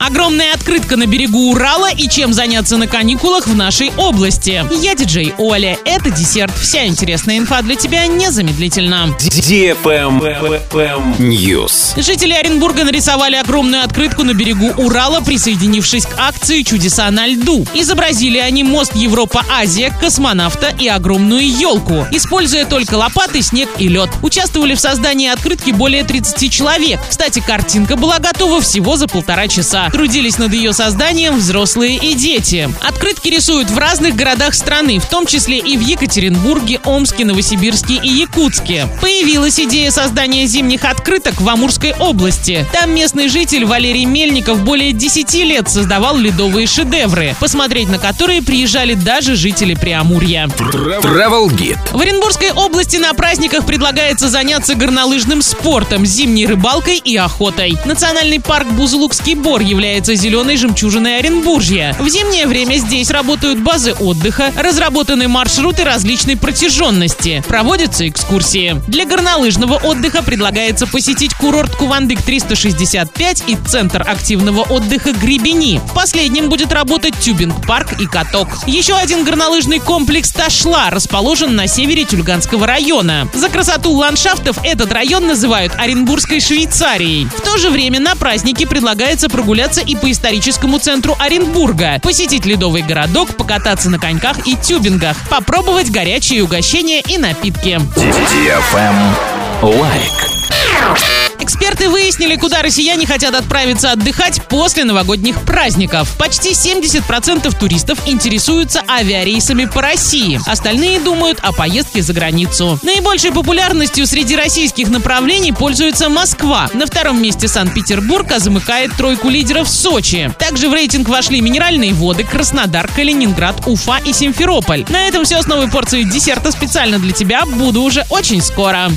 Огромная открытка на берегу Урала и чем заняться на каникулах в нашей области. Я диджей Оля. Это десерт. Вся интересная инфа для тебя незамедлительно. News. Жители Оренбурга нарисовали огромную открытку на берегу Урала, присоединившись к акции «Чудеса на льду». Изобразили они мост Европа-Азия, космонавта и огромную елку, используя только лопаты, снег и лед. Участвовали в создании открытки более 30 человек. Кстати, картинка была готова всего за полтора часа. Трудились над ее созданием взрослые и дети. Открытки рисуют в разных городах страны, в том числе и в Екатеринбурге, Омске, Новосибирске и Якутске. Появилась идея создания зимних открыток в Амурской области. Там местный житель Валерий Мельников более 10 лет создавал ледовые шедевры, посмотреть на которые приезжали даже жители Приамурья. Travel Guide. В Оренбургской области на праздниках предлагается заняться горнолыжным спортом, зимней рыбалкой и охотой. Национальный парк Бузулукский Бор является зеленой жемчужиной Оренбуржья. В зимнее время здесь работают базы отдыха, разработаны маршруты различной протяженности, проводятся экскурсии. Для горнолыжного отдыха предлагается посетить курорт Кувандык 365 и центр активного отдыха Гребени. В последнем будет работать тюбинг-парк и каток. Еще один горнолыжный комплекс Ташла расположен на севере Тюльганского района. За красоту ландшафтов этот район называют Оренбургской Швейцарией. В то же время на праздники предлагается прогуляться и по историческому центру Оренбурга, посетить ледовый городок, покататься на коньках и тюбингах, попробовать горячие угощения и напитки. Лайк. Выяснили, куда россияне хотят отправиться отдыхать после новогодних праздников. Почти 70% туристов интересуются авиарейсами по России. Остальные думают о поездке за границу. Наибольшей популярностью среди российских направлений пользуется Москва. На втором месте Санкт-Петербург, а замыкает тройку лидеров Сочи. Также в рейтинг вошли минеральные воды, Краснодар, Калининград, Уфа и Симферополь. На этом все с новой порцией десерта специально для тебя. Буду уже очень скоро.